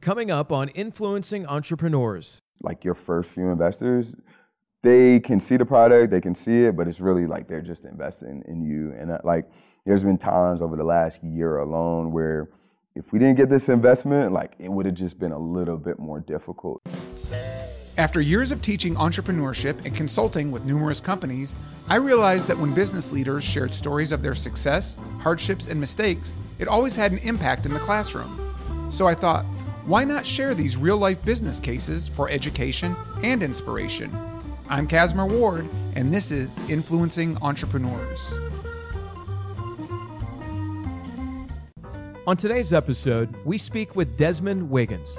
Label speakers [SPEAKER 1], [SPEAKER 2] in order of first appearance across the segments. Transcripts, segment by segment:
[SPEAKER 1] coming up on Influencing Entrepreneurs.
[SPEAKER 2] Like your first few investors, they can see the product, they can see it, but it's really like they're just investing in you. And uh, like, there's been times over the last year alone where if we didn't get this investment, like it would have just been a little bit more difficult.
[SPEAKER 3] After years of teaching entrepreneurship and consulting with numerous companies, I realized that when business leaders shared stories of their success, hardships, and mistakes, it always had an impact in the classroom. So I thought, why not share these real life business cases for education and inspiration? I'm Casimir Ward, and this is Influencing Entrepreneurs.
[SPEAKER 1] On today's episode, we speak with Desmond Wiggins.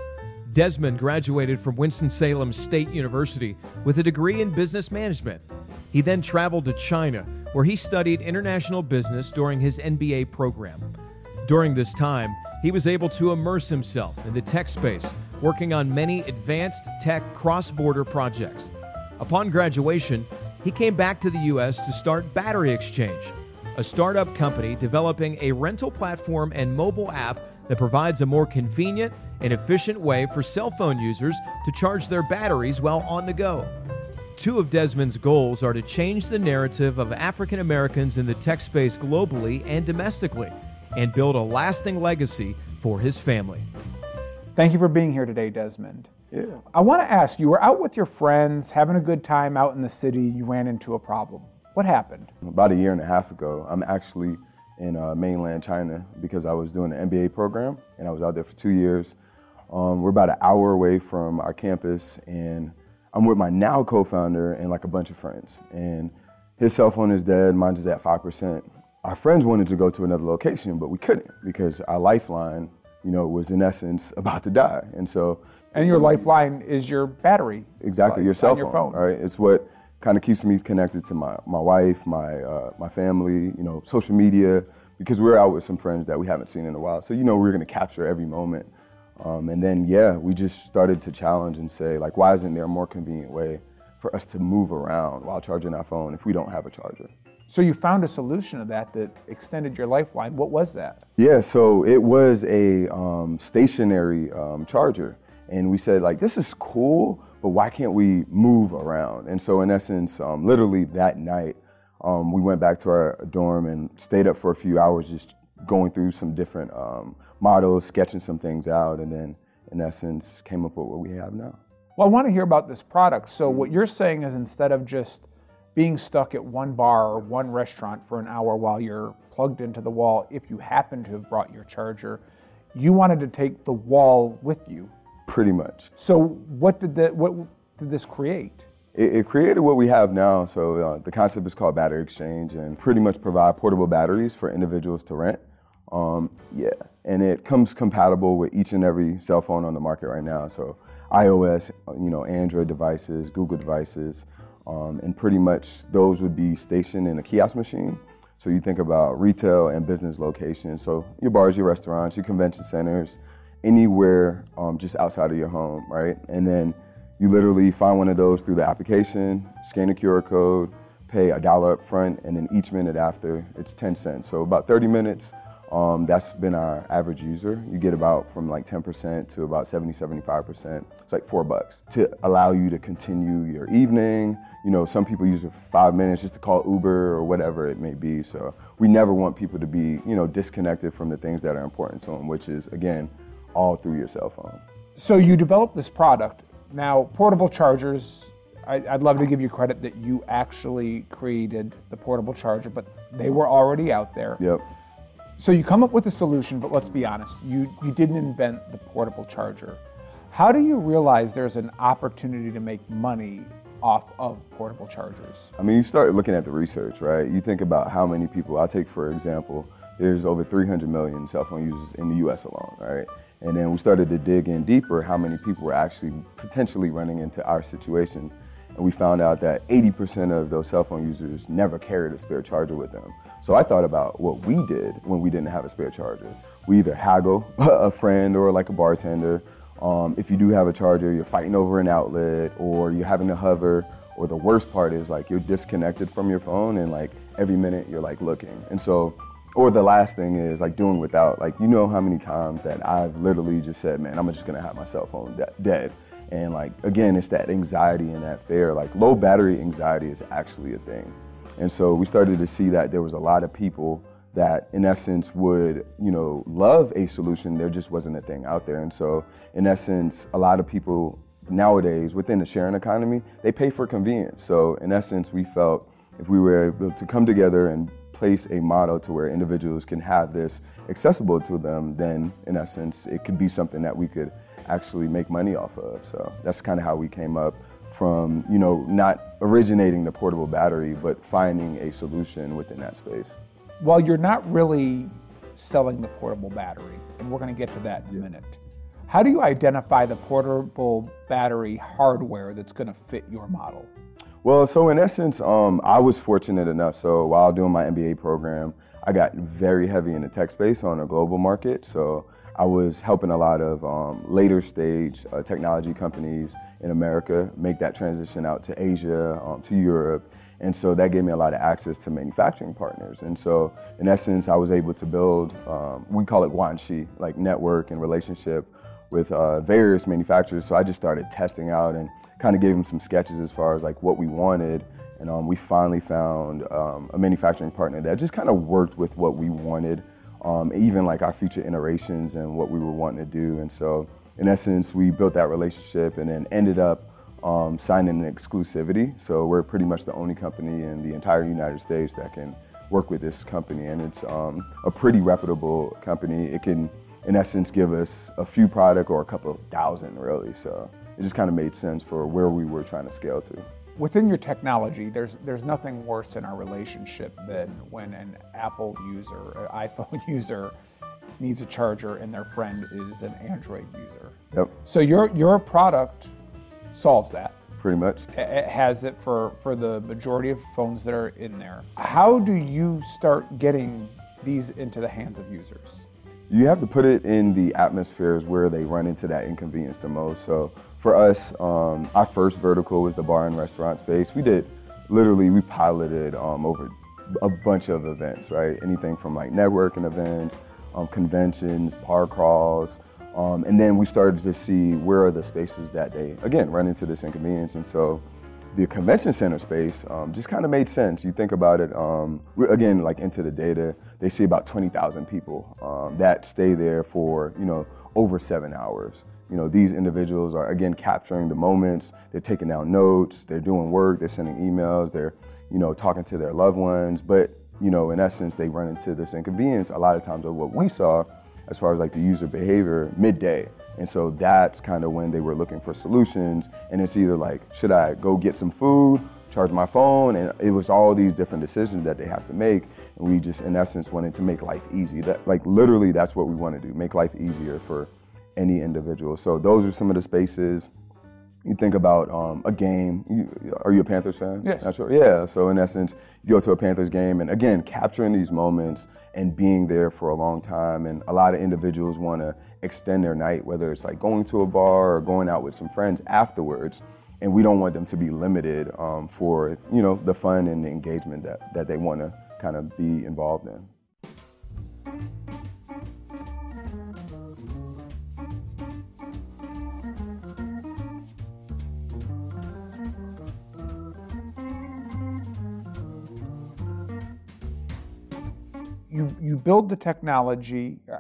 [SPEAKER 1] Desmond graduated from Winston-Salem State University with a degree in business management. He then traveled to China, where he studied international business during his MBA program. During this time, he was able to immerse himself in the tech space, working on many advanced tech cross border projects. Upon graduation, he came back to the U.S. to start Battery Exchange, a startup company developing a rental platform and mobile app that provides a more convenient and efficient way for cell phone users to charge their batteries while on the go. Two of Desmond's goals are to change the narrative of African Americans in the tech space globally and domestically, and build a lasting legacy for his family.
[SPEAKER 3] Thank you for being here today, Desmond.
[SPEAKER 2] Yeah.
[SPEAKER 3] I want to ask you were out with your friends, having a good time out in the city, you ran into a problem. What happened?
[SPEAKER 2] About a year and a half ago, I'm actually in uh, mainland China because I was doing an MBA program and I was out there for two years. Um, we're about an hour away from our campus, and I'm with my now co-founder and like a bunch of friends. And his cell phone is dead, mine is at five percent. Our friends wanted to go to another location, but we couldn't because our lifeline, you know, was in essence about to die. And so,
[SPEAKER 3] And your lifeline is your battery.
[SPEAKER 2] exactly your cell
[SPEAKER 3] on your phone.
[SPEAKER 2] All right, it's what kind of keeps me connected to my my wife, my uh, my family, you know, social media, because we're out with some friends that we haven't seen in a while. So you know, we're gonna capture every moment. Um, and then yeah, we just started to challenge and say like, why isn't there a more convenient way for us to move around while charging our phone if we don't have a charger?
[SPEAKER 3] So you found a solution to that that extended your lifeline. What was that?
[SPEAKER 2] Yeah, so it was a um, stationary um, charger, and we said like, this is cool, but why can't we move around? And so in essence, um, literally that night, um, we went back to our dorm and stayed up for a few hours, just going through some different um, models, sketching some things out, and then in essence came up with what we have now.
[SPEAKER 3] Well, I want to hear about this product. So what you're saying is instead of just being stuck at one bar or one restaurant for an hour while you're plugged into the wall, if you happen to have brought your charger, you wanted to take the wall with you.
[SPEAKER 2] Pretty much.
[SPEAKER 3] So what did that what did this create?
[SPEAKER 2] It, it created what we have now. So uh, the concept is called battery exchange, and pretty much provide portable batteries for individuals to rent. Um, yeah, and it comes compatible with each and every cell phone on the market right now. So iOS, you know, Android devices, Google devices, um, and pretty much those would be stationed in a kiosk machine. So you think about retail and business locations. So your bars, your restaurants, your convention centers, anywhere um, just outside of your home, right? And then you literally find one of those through the application, scan a QR code, pay a dollar up front, and then each minute after it's 10 cents. So about 30 minutes, um, that's been our average user. You get about from like 10% to about 70, 75%. It's like four bucks to allow you to continue your evening. You know, some people use it for five minutes just to call Uber or whatever it may be. So we never want people to be, you know, disconnected from the things that are important to them, which is, again, all through your cell phone.
[SPEAKER 3] So you developed this product. Now, portable chargers, I, I'd love to give you credit that you actually created the portable charger, but they were already out there.
[SPEAKER 2] Yep.
[SPEAKER 3] So you come up with a solution, but let's be honest, you, you didn't invent the portable charger. How do you realize there's an opportunity to make money off of portable chargers?
[SPEAKER 2] I mean, you start looking at the research, right? You think about how many people, I'll take for example, there's over 300 million cell phone users in the US alone, right? And then we started to dig in deeper how many people were actually potentially running into our situation. And we found out that 80% of those cell phone users never carried a spare charger with them. So I thought about what we did when we didn't have a spare charger. We either haggle a friend or like a bartender. Um, if you do have a charger, you're fighting over an outlet or you're having to hover. Or the worst part is like you're disconnected from your phone and like every minute you're like looking. And so or the last thing is like doing without. Like you know how many times that I've literally just said, man, I'm just gonna have my cell phone de- dead. And like again, it's that anxiety and that fear. Like low battery anxiety is actually a thing. And so we started to see that there was a lot of people that in essence would, you know, love a solution. There just wasn't a thing out there. And so in essence, a lot of people nowadays within the sharing economy, they pay for convenience. So in essence, we felt if we were able to come together and place a model to where individuals can have this accessible to them, then in essence, it could be something that we could actually make money off of. So that's kind of how we came up from, you know, not originating the portable battery, but finding a solution within that space.
[SPEAKER 3] Well, you're not really selling the portable battery, and we're going to get to that in a minute. How do you identify the portable battery hardware that's going to fit your model?
[SPEAKER 2] Well, so in essence, um, I was fortunate enough. So while doing my MBA program, I got very heavy in the tech space on a global market. So I was helping a lot of um, later stage uh, technology companies in America make that transition out to Asia, um, to Europe. And so that gave me a lot of access to manufacturing partners. And so, in essence, I was able to build, um, we call it guanxi, like network and relationship with uh, various manufacturers. So I just started testing out and kind of gave them some sketches as far as like what we wanted. And um, we finally found um, a manufacturing partner that just kind of worked with what we wanted, um, even like our future iterations and what we were wanting to do. And so, in essence, we built that relationship and then ended up um, signing an exclusivity. So we're pretty much the only company in the entire United States that can work with this company, and it's um, a pretty reputable company. It can in essence give us a few product or a couple of thousand really. So it just kind of made sense for where we were trying to scale to.
[SPEAKER 3] Within your technology, there's there's nothing worse in our relationship than when an Apple user, an iPhone user, needs a charger and their friend is an Android user.
[SPEAKER 2] Yep.
[SPEAKER 3] So your your product solves that.
[SPEAKER 2] Pretty much.
[SPEAKER 3] It has it for for the majority of phones that are in there. How do you start getting these into the hands of users?
[SPEAKER 2] You have to put it in the atmospheres where they run into that inconvenience the most. So for us, um, our first vertical was the bar and restaurant space. We did literally we piloted um, over a bunch of events, right? Anything from like networking events, um, conventions, bar crawls, um, and then we started to see where are the spaces that they again run into this inconvenience, and so the convention center space um, just kind of made sense. You think about it, um, again, like into the data, they see about 20,000 people um, that stay there for, you know, over seven hours. You know, these individuals are, again, capturing the moments, they're taking down notes, they're doing work, they're sending emails, they're, you know, talking to their loved ones. But, you know, in essence, they run into this inconvenience a lot of times of what we saw as far as like the user behavior midday. And so that's kind of when they were looking for solutions. And it's either like, should I go get some food, charge my phone? And it was all these different decisions that they have to make. And we just, in essence, wanted to make life easy. That, like, literally, that's what we want to do make life easier for any individual. So those are some of the spaces. You think about um, a game. You, are you a Panthers fan?
[SPEAKER 3] Yes.
[SPEAKER 2] Right. Yeah. So in essence, you go to a Panthers game, and again, capturing these moments and being there for a long time. And a lot of individuals want to extend their night, whether it's like going to a bar or going out with some friends afterwards. And we don't want them to be limited um, for you know the fun and the engagement that, that they want to kind of be involved in.
[SPEAKER 3] You you build the technology, uh,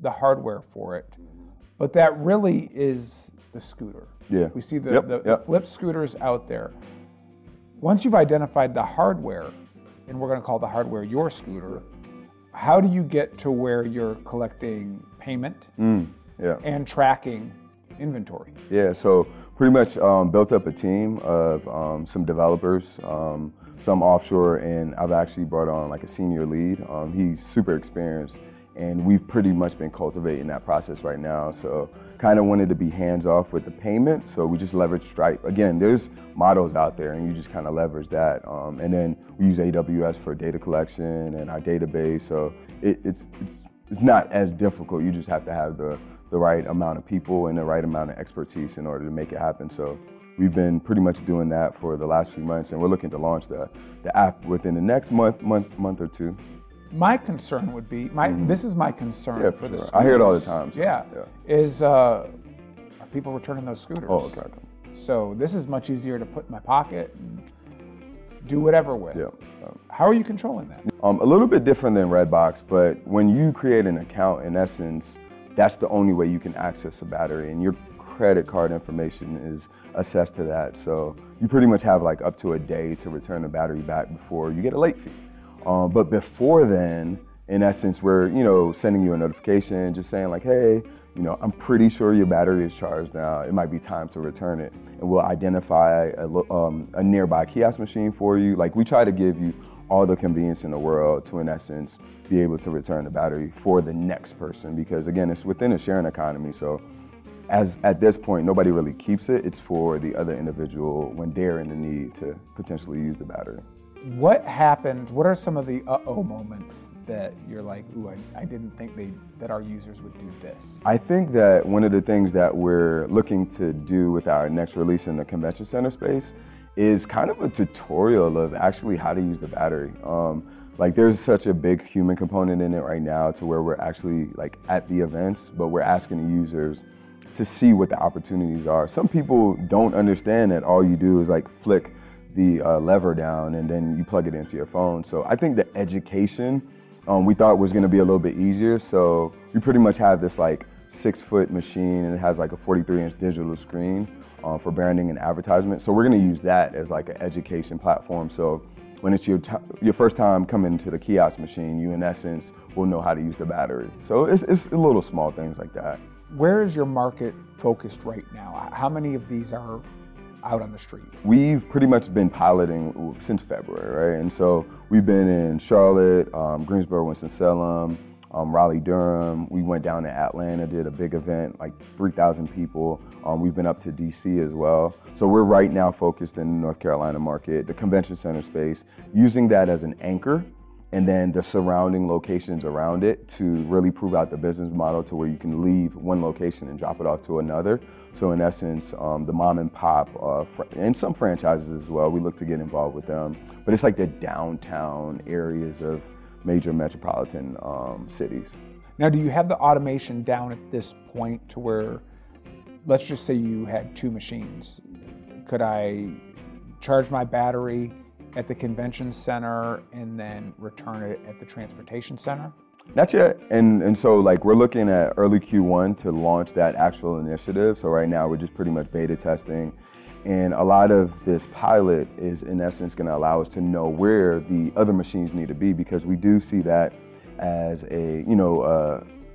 [SPEAKER 3] the hardware for it, but that really is the scooter.
[SPEAKER 2] Yeah.
[SPEAKER 3] We see the,
[SPEAKER 2] Yep,
[SPEAKER 3] the,
[SPEAKER 2] yep.
[SPEAKER 3] the flip scooters out there. Once you've identified the hardware, and we're going to call the hardware your scooter, how do you get to where you're collecting payment
[SPEAKER 2] Yeah.
[SPEAKER 3] and tracking inventory?
[SPEAKER 2] Yeah, so pretty much um, built up a team of um, some developers, um, some offshore, and I've actually brought on like a senior lead. Um, he's super experienced, and we've pretty much been cultivating that process right now. So kind of wanted to be hands off with the payment, so we just leverage Stripe. Again, there's models out there, and you just kind of leverage that. Um, and then we use AWS for data collection and our database, so it, it's it's it's not as difficult. You just have to have the the right amount of people and the right amount of expertise in order to make it happen. So we've been pretty much doing that for the last few months, and we're looking to launch the the app within the next month, month, month or two.
[SPEAKER 3] My concern would be my. This is my concern
[SPEAKER 2] Yeah,
[SPEAKER 3] for
[SPEAKER 2] for
[SPEAKER 3] the.
[SPEAKER 2] sure. I hear it all the time, so,
[SPEAKER 3] Yeah,
[SPEAKER 2] yeah.
[SPEAKER 3] is uh, are people returning those scooters?
[SPEAKER 2] Oh, okay.
[SPEAKER 3] So this is much easier to put in my pocket and do whatever with.
[SPEAKER 2] Yeah. Um,
[SPEAKER 3] How are you controlling that?
[SPEAKER 2] Um, a little bit different than Redbox, but when you create an account, in essence, that's the only way you can access a battery, and your credit card information is assessed to that. So you pretty much have like up to a day to return the battery back before you get a late fee. Um, but before then, in essence, we're you know sending you a notification, just saying like, hey, you know, I'm pretty sure your battery is charged now. It might be time to return it, and we'll identify a, um, a nearby kiosk machine for you. Like we try to give you all the convenience in the world to, in essence, be able to return the battery for the next person. Because again, it's within a sharing economy, so as at this point, nobody really keeps it. It's for the other individual when they're in the need to potentially use the battery.
[SPEAKER 3] What happens? What are some of the uh-oh moments that you're like, ooh, I, I didn't think they that our users would do this?
[SPEAKER 2] I think that one of the things that we're looking to do with our next release in the convention center space is kind of a tutorial of actually how to use the battery. Um, like there's such a big human component in it right now to where we're actually like at the events, but we're asking the users to see what the opportunities are. Some people don't understand that all you do is like flick the uh, lever down and then you plug it into your phone. So I think the education um, we thought was going to be a little bit easier. So we pretty much have this like six foot machine and it has like a 43 inch digital screen uh, for branding and advertisement. So we're going to use that as like an education platform. So when it's your, t- your first time coming to the kiosk machine, you in essence will know how to use the battery. So it's, it's little small things like that.
[SPEAKER 3] Where is your market focused right now? How many of these are out on the street?
[SPEAKER 2] We've pretty much been piloting since February, right? And so we've been in Charlotte, um, Greensboro, Winston-Salem, um, Raleigh, Durham. We went down to Atlanta, did a big event, like 3,000 people. Um, we've been up to DC as well. So we're right now focused in the North Carolina market, the convention center space, using that as an anchor and then the surrounding locations around it to really prove out the business model to where you can leave one location and drop it off to another. So in essence, um, the mom and pop uh, and some franchises as well, we look to get involved with them. But it's like the downtown areas of major metropolitan um, cities.
[SPEAKER 3] Now, do you have the automation down at this point to where, let's just say you had two machines? Could I charge my battery at the convention center and then return it at the transportation center?
[SPEAKER 2] Not yet. And and so like we're looking at early Q1 to launch that actual initiative. So right now we're just pretty much beta testing. And a lot of this pilot is in essence going to allow us to know where the other machines need to be because we do see that as a, you know,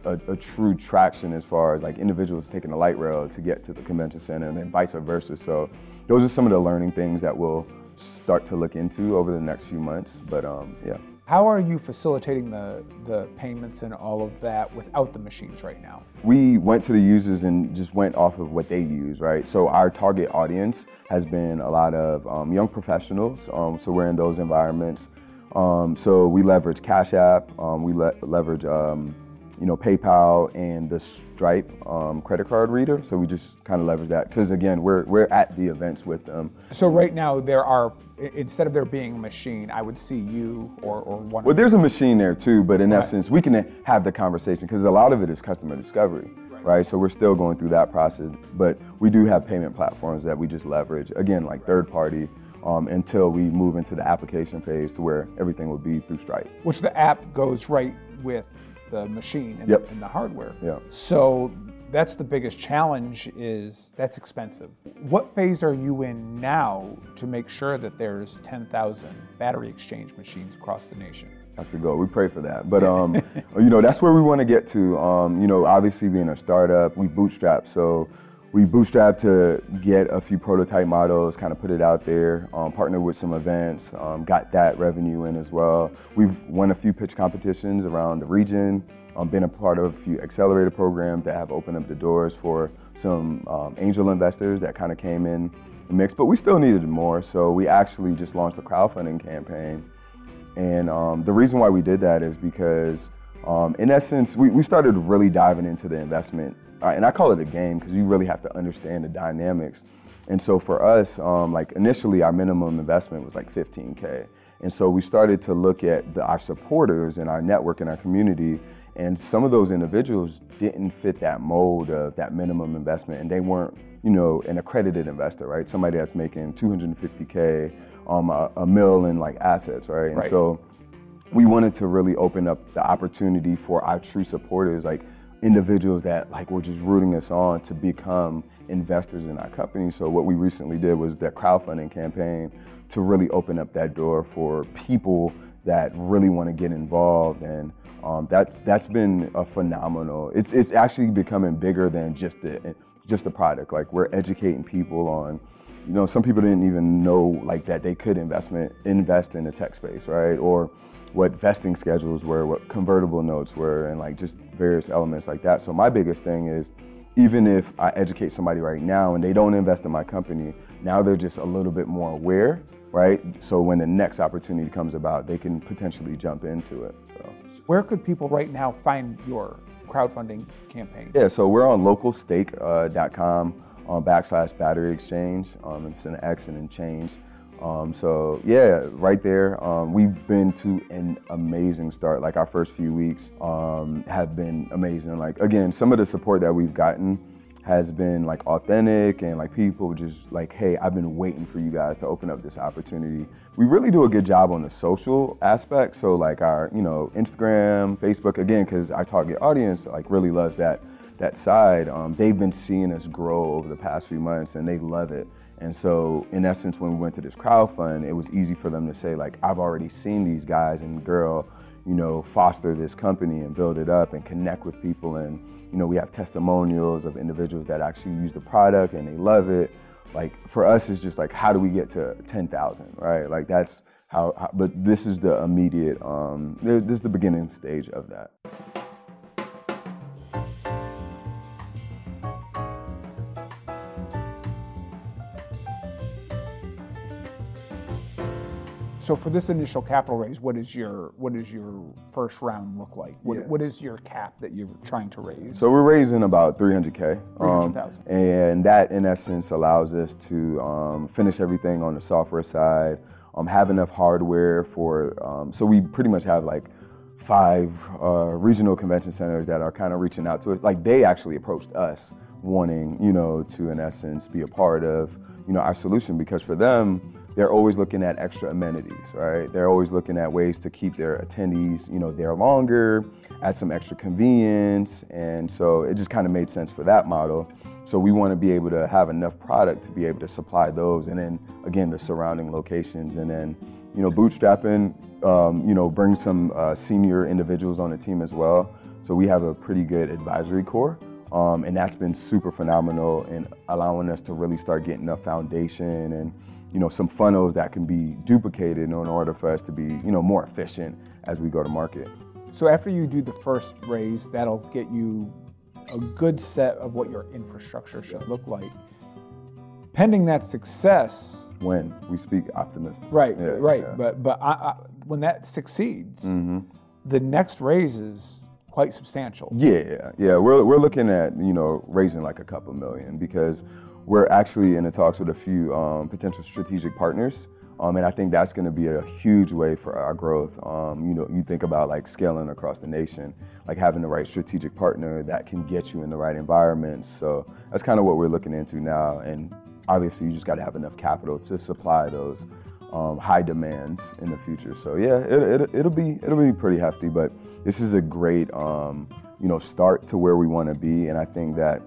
[SPEAKER 2] a, a true traction as far as like individuals taking the light rail to get to the convention center and then vice versa. So those are some of the learning things that we'll start to look into over the next few months. But um, yeah.
[SPEAKER 3] How are you facilitating the, the payments and all of that without the machines right now?
[SPEAKER 2] we went to the users and just went off of what they use, right? So our target audience has been a lot of um, young professionals. Um, so we're in those environments. Um, so we leverage Cash App, um, we le- leverage, um, you know, PayPal and the Stripe um, credit card reader. So we just kind of leverage that because again, we're we're at the events with them.
[SPEAKER 3] So right now there are, instead of there being a machine, I would see you or, or one.
[SPEAKER 2] Well, there's a machine there too, but in essence, we can have the conversation because a lot of it is customer discovery, right. So we're still going through that process, but we do have payment platforms that we just leverage, again, like third party, um, until we move into the application phase to where everything will be through Stripe.
[SPEAKER 3] which the app goes right with the machine and,
[SPEAKER 2] Yep.
[SPEAKER 3] and the hardware.
[SPEAKER 2] Yeah.
[SPEAKER 3] So that's the biggest challenge is that's expensive. What phase are you in now to make sure that there's 10,000 battery exchange machines across the nation?
[SPEAKER 2] That's the goal. We pray for that. But um, you know, that's where we want to get to. Um, you know, obviously being a startup, we bootstrap. So we bootstrap to get a few prototype models, kind of put it out there, um, partner with some events, um, got that revenue in as well. We've won a few pitch competitions around the region, um, been a part of a few accelerator programs that have opened up the doors for some um, angel investors that kind of came in the mix, but we still needed more. So we actually just launched a crowdfunding campaign and um, the reason why we did that is because, um, in essence, we, we started really diving into the investment. And I call it a game because you really have to understand the dynamics. And so for us, um, like initially, our minimum investment was like 15K. And so we started to look at the, our supporters and our network and our community. And some of those individuals didn't fit that mold of that minimum investment, and they weren't, you know, an accredited investor, right? Somebody that's making 250k, um, a, a mill in like assets, right? And
[SPEAKER 3] Right.
[SPEAKER 2] so we wanted to really open up the opportunity for our true supporters, like individuals that like were just rooting us on to become investors in our company. So what we recently did was that crowdfunding campaign to really open up that door for people that really want to get involved. And um, that's that's been a phenomenal it's it's actually becoming bigger than just the just the product. Like we're educating people on you know some people didn't even know like that they could investment invest in the tech space right? Or what vesting schedules were what convertible notes were and like just various elements like that so my biggest thing is even if i educate somebody right now and they don't invest in my company now they're just a little bit more aware right so when the next opportunity comes about they can potentially jump into it so
[SPEAKER 3] Where could people right now find your crowdfunding campaign?
[SPEAKER 2] yeah, so we're on localstake.com on backslash battery exchange. Um, it's an X and then change. Um, so yeah, right there. Um, we've been to an amazing start. Like our first few weeks um, have been amazing. Like again, some of the support that we've gotten has been like authentic and like people just like, hey, I've been waiting for you guys to open up this opportunity. We really do a good job on the social aspect. So like our, you know, Instagram, Facebook, again, because our target audience like really loves that that side. Um, they've been seeing us grow over the past few months and they love it. And so in essence, when we went to this crowdfund, it was easy for them to say like, I've already seen these guys and girl, you know, foster this company and build it up and connect with people and you know, we have testimonials of individuals that actually use the product and they love it. Like for us, it's just like, how do we get to 10,000, right? Like that's how, how, but this is the immediate, um, this is the beginning stage of that.
[SPEAKER 3] So for this initial capital raise, what is your what does your first round look like? What,
[SPEAKER 2] Yeah.
[SPEAKER 3] what is your cap that you're trying to raise?
[SPEAKER 2] So we're raising about 300K. um,
[SPEAKER 3] 300,000.
[SPEAKER 2] and that, in essence, allows us to um, finish everything on the software side, um, have enough hardware for, um, so we pretty much have like five uh, regional convention centers that are kind of reaching out to us. Like they actually approached us wanting, you know, to, in essence, be a part of, you know, our solution because for them, they're always looking at extra amenities, right? They're always looking at ways to keep their attendees, you know, there longer, add some extra convenience, and so it just kind of made sense for that model. So we want to be able to have enough product to be able to supply those, and then again the surrounding locations, and then you know bootstrapping, um, you know, bring some uh, senior individuals on the team as well. So we have a pretty good advisory core. Um, and that's been super phenomenal in allowing us to really start getting a foundation and you know some funnels that can be duplicated in order for us to be you know more efficient as we go to market.
[SPEAKER 3] So after you do the first raise, that'll get you a good set of what your infrastructure should look like. Pending that success,
[SPEAKER 2] When we speak optimistic,
[SPEAKER 3] right,
[SPEAKER 2] Yeah,
[SPEAKER 3] right.
[SPEAKER 2] yeah. Mm-hmm.
[SPEAKER 3] But but I, I, when that succeeds, the next raise is quite substantial.
[SPEAKER 2] Yeah, yeah, yeah. we're we're looking at you know raising like a couple million because we're actually in the talks with a few um, potential strategic partners, um, and I think that's going to be a huge way for our growth. Um, you know, you think about like scaling across the nation, like having the right strategic partner that can get you in the right environments. So that's kind of what we're looking into now, and obviously you just got to have enough capital to supply those um, high demands in the future. So yeah, it, it, it'll be it'll be pretty hefty, but this is a great um, you know start to where we want to be, and I think that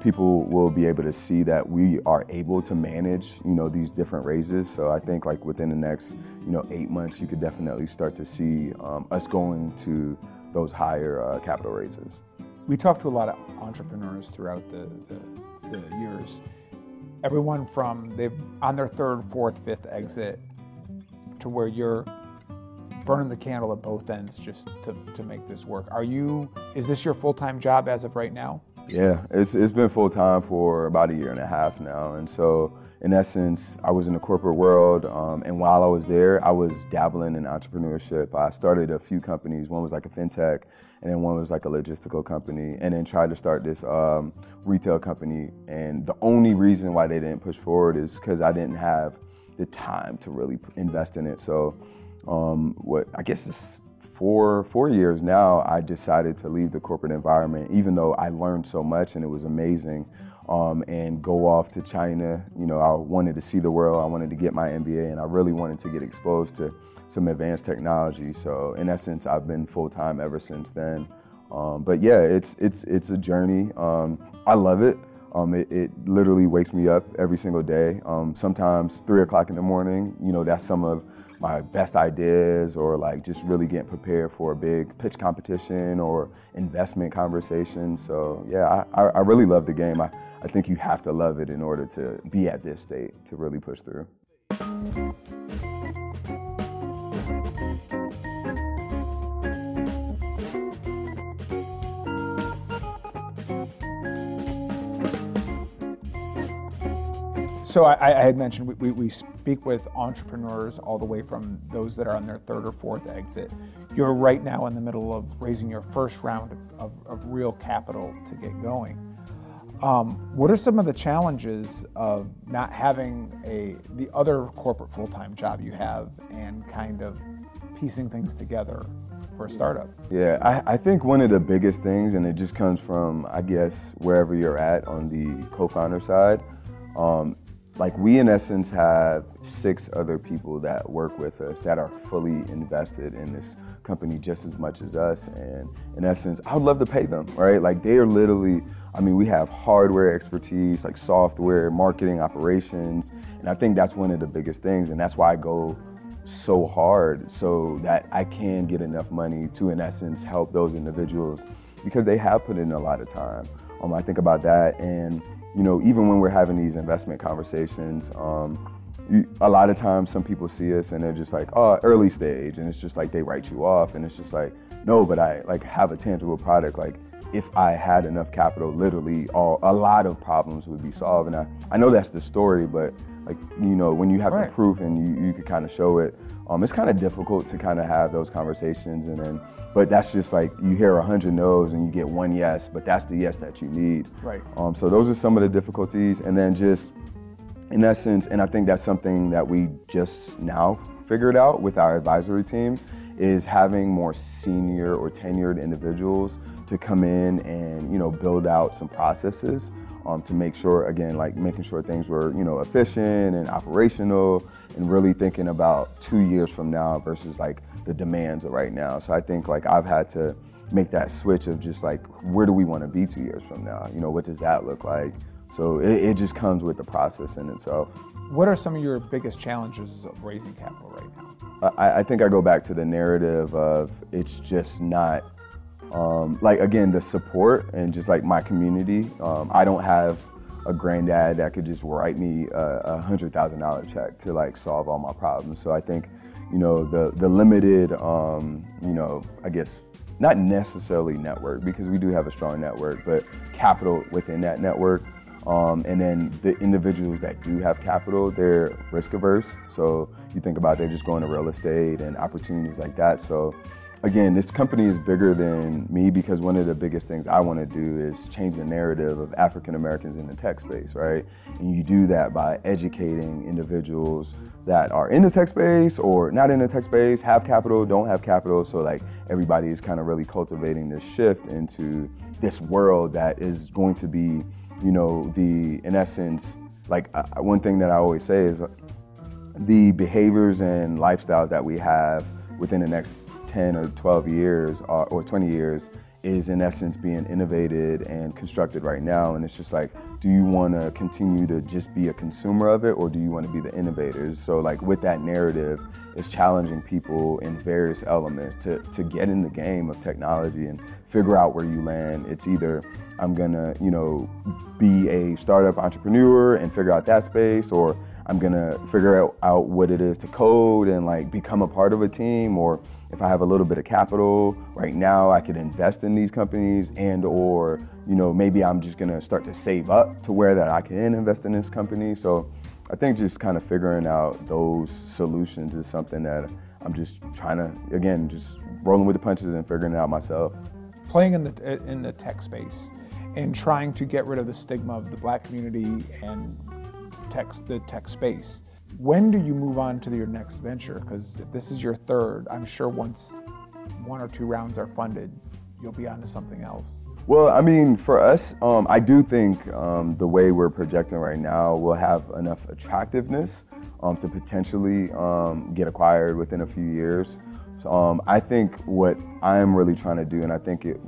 [SPEAKER 2] people will be able to see that we are able to manage you know these different raises. So I think like within the next you know eight months, you could definitely start to see um, us going to those higher uh, capital raises.
[SPEAKER 3] We talked to a lot of entrepreneurs throughout the, the, the years. Everyone from they've on their third, fourth, fifth exit to where you're burning the candle at both ends just to, to make this work. Are you is this your full-time job as of right now?
[SPEAKER 2] Yeah, it's it's been full time for about a year and a half now, and so in essence, I was in the corporate world, um, and while I was there, I was dabbling in entrepreneurship. I started a few companies. One was like a fintech, and then one was like a logistical company, and then tried to start this um, retail company. And the only reason why they didn't push forward is because I didn't have the time to really invest in it. So um, what I guess it's four four years now, I decided to leave the corporate environment, even though I learned so much and it was amazing. Um, and go off to China. You know, I wanted to see the world. I wanted to get my MBA, and I really wanted to get exposed to some advanced technology. So, in essence, I've been full time ever since then. Um, but yeah, it's it's it's a journey. Um, I love it. Um, it. it. literally wakes me up every single day. Um, sometimes three o'clock in the morning. You know, that's some of my best ideas or like just really getting prepared for a big pitch competition or investment conversation. So yeah, I, I really love the game. I, I think you have to love it in order to be at this state to really push through.
[SPEAKER 3] So I, I, had mentioned we, we, we, speak with entrepreneurs all the way from those that are on their third or fourth exit. You're right now in the middle of raising your first round of, of, of real capital to get going. Um, what are some of the challenges of not having a the other corporate full time job you have and kind of piecing things together for a startup?
[SPEAKER 2] Yeah, I, I think one of the biggest things, and it just comes from I guess wherever you're at on the co-founder side, um, like we in essence have six other people that work with us that are fully invested in this company just as much as us. And in essence i would love to pay them right? Like they are literally i mean we have hardware expertise like software marketing operations. And i think that's one of the biggest things. And that's why i go so hard so that i can get enough money to in essence help those individuals because they have put in a lot of time. Um, i think about that. And you know, even when we're having these investment conversations, um, you, a lot of times some people see us and they're just like, oh, early stage, and it's just like they write you off, and it's just like, no, but I like have a tangible product. Like, if I had enough capital, literally, all a lot of problems would be solved. And I, I know that's the story, but like you know, when you have right. the proof and you, you could kind of show it, um, it's kind of difficult to kind of have those conversations and then but that's just like you hear a hundred no's and you get one yes, but that's the yes that you need.
[SPEAKER 3] Right.
[SPEAKER 2] Um, so those are some of the difficulties, and then just in essence, and I think that's something that we just now figured out with our advisory team is having more senior or tenured individuals to come in and you know build out some processes um, to make sure again like making sure things were you know efficient and operational and really thinking about two years from now versus like the demands of right now. So I think like I've had to make that switch of just like where do we want to be two years from now? You know, what does that look like? So it, it just comes with the process in itself.
[SPEAKER 3] What are some of your biggest challenges of raising capital right now?
[SPEAKER 2] I, I think I go back to the narrative of it's just not um, like again the support and just like my community. Um, I don't have a granddad that could just write me a, hundred thousand dollar check to like solve all my problems. So I think you know, the, the limited, um, you know, I guess, not necessarily network because we do have a strong network, but capital within that network. Um, and then the individuals that do have capital, they're risk averse. So you think about they're just going to real estate and opportunities like that. So again, this company is bigger than me because one of the biggest things I want to do is change the narrative of African Americans in the tech space, right? And you do that by educating individuals that are in the tech space or not in the tech space, have capital, don't have capital. So like everybody is kind of really cultivating this shift into this world that is going to be, you know, the in essence, like uh, one thing that I always say is uh, the behaviors and lifestyles that we have within the next 10 or 12 years or, or 20 years is in essence being innovated and constructed right now. And it's just like, do you want to continue to just be a consumer of it or do you want to be the innovators? So, like, with that narrative, it's challenging people in various elements to, to get in the game of technology and figure out where you land. It's either I'm gonna, you know, be a startup entrepreneur and figure out that space, or I'm gonna figure out, out what it is to code and like become a part of a team, or if I have a little bit of capital right now, I could invest in these companies and or, you know, maybe I'm just gonna start to save up to where that I can invest in this company. So I think just kind of figuring out those solutions is something that I'm just trying to, again, just rolling with the punches and figuring it out myself.
[SPEAKER 3] Playing in the, in the tech space and trying to get rid of the stigma of the black community and tech, the tech space When do you move on to your next venture? Because if this is your third, I'm sure once one or two rounds are funded, you'll be on to something else.
[SPEAKER 2] Well, I mean, for us, um, I do think um, the way we're projecting right now will have enough attractiveness um, to potentially um, get acquired within a few years. So, um, I think what I'm really trying to do, and I think it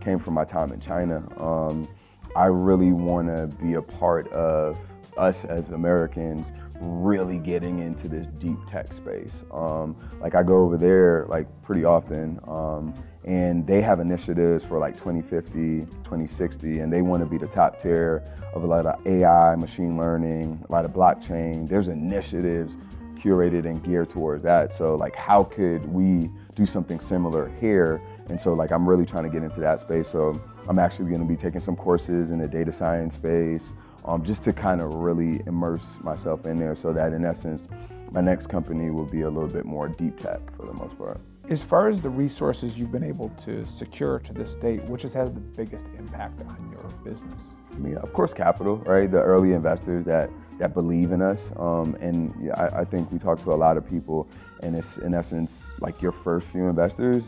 [SPEAKER 2] came from my time in China, um, I really want to be a part of us as Americans really getting into this deep tech space. Um, like I go over there like pretty often, um, and they have initiatives for like 2050, 2060, and they want to be the top tier of a lot of AI, machine learning, a lot of blockchain. There's initiatives curated and geared towards that. So like, how could we do something similar here? And so like, I'm really trying to get into that space. So I'm actually going to be taking some courses in the data science space um, just to kind of really immerse myself in there so that in essence, my next company will be a little bit more deep tech for the most part.
[SPEAKER 3] As far as the resources you've been able to secure to this date, which has had the biggest impact on your business?
[SPEAKER 2] I mean, of course, capital, right? The early investors that that believe in us, um, and yeah, I, I think we talk to a lot of people, and it's in essence like your first few investors.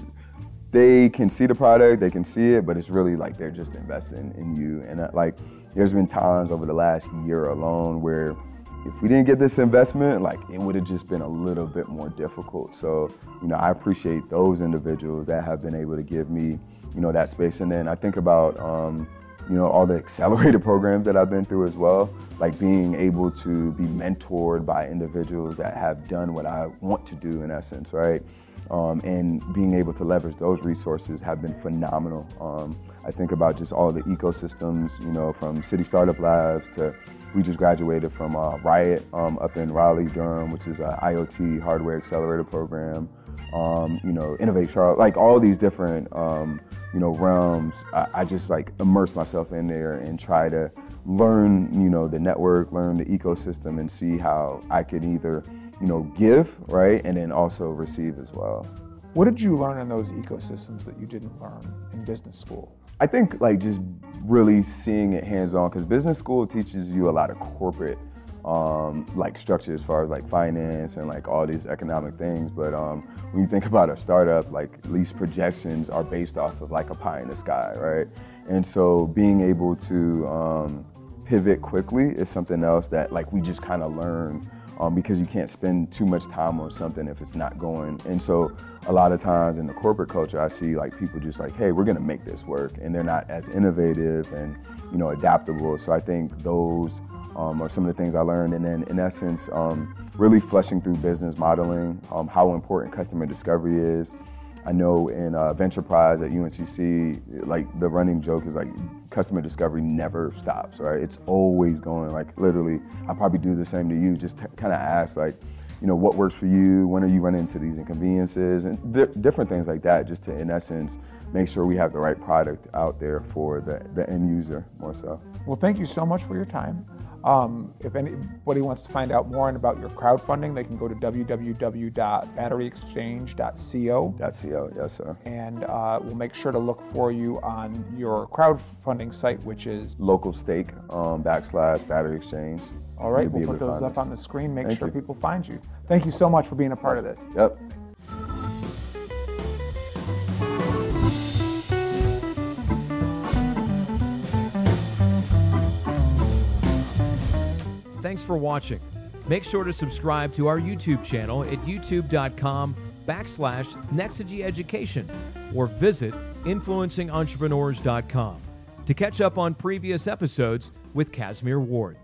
[SPEAKER 2] They can see the product, they can see it, but it's really like they're just investing in you, and uh, like there's been times over the last year alone where if we didn't get this investment, like it would have just been a little bit more difficult. So, you know, I appreciate those individuals that have been able to give me, you know, that space. And then I think about, um, you know, all the accelerated programs that I've been through as well, like being able to be mentored by individuals that have done what I want to do in essence, right? Um, and being able to leverage those resources have been phenomenal. Um, I think about just all the ecosystems, you know, from City Startup Labs to we just graduated from uh, Riot um, up in Raleigh, Durham, which is an IoT hardware accelerator program. Um, you know, Innovate Charlotte, like all these different, um, you know, realms. I, I, just like immerse myself in there and try to learn, you know, the network, learn the ecosystem, and see how I could either, you know, give right, and then also receive as well.
[SPEAKER 3] What did you learn in those ecosystems that you didn't learn in business school?
[SPEAKER 2] I think like just really seeing it hands on because business school teaches you a lot of corporate um, like structure as far as like finance and like all these economic things. But um, when you think about a startup, like at least projections are based off of like a pie in the sky, right? And so being able to um, pivot quickly is something else that like we just kind of learn um, because you can't spend too much time on something if it's not going. And so a lot of times in the corporate culture, I see like people just like, hey, we're gonna make this work, and they're not as innovative and you know adaptable. So I think those um, are some of the things I learned, and then in essence, um, really fleshing through business modeling, um, how important customer discovery is. I know in uh, Ventureprise at UNCC, like the running joke is like customer discovery never stops, right? It's always going. Like literally, I probably do the same to you. Just t- kind of ask like, you know, what works for you? When are you running into these inconveniences and di- different things like that? Just to, in essence, make sure we have the right product out there for the, the end user more so.
[SPEAKER 3] Well, thank you so much for your time. Um, if anybody wants to find out more about your crowdfunding, they can go to www.batteryexchange.co.
[SPEAKER 2] .co, yes, sir.
[SPEAKER 3] And uh, we'll make sure to look for you on your crowdfunding site, which is
[SPEAKER 2] local stake um, backslash battery exchange.
[SPEAKER 3] All right, we'll put those up us. on the screen. Make Thank sure you. people find you. Thank you so much for being a part of this.
[SPEAKER 2] Yep.
[SPEAKER 1] For watching. Make sure to subscribe to our YouTube channel at youtube.com backslash Nexigi Education or visit influencingentrepreneurs.com to catch up on previous episodes with Casimir Ward.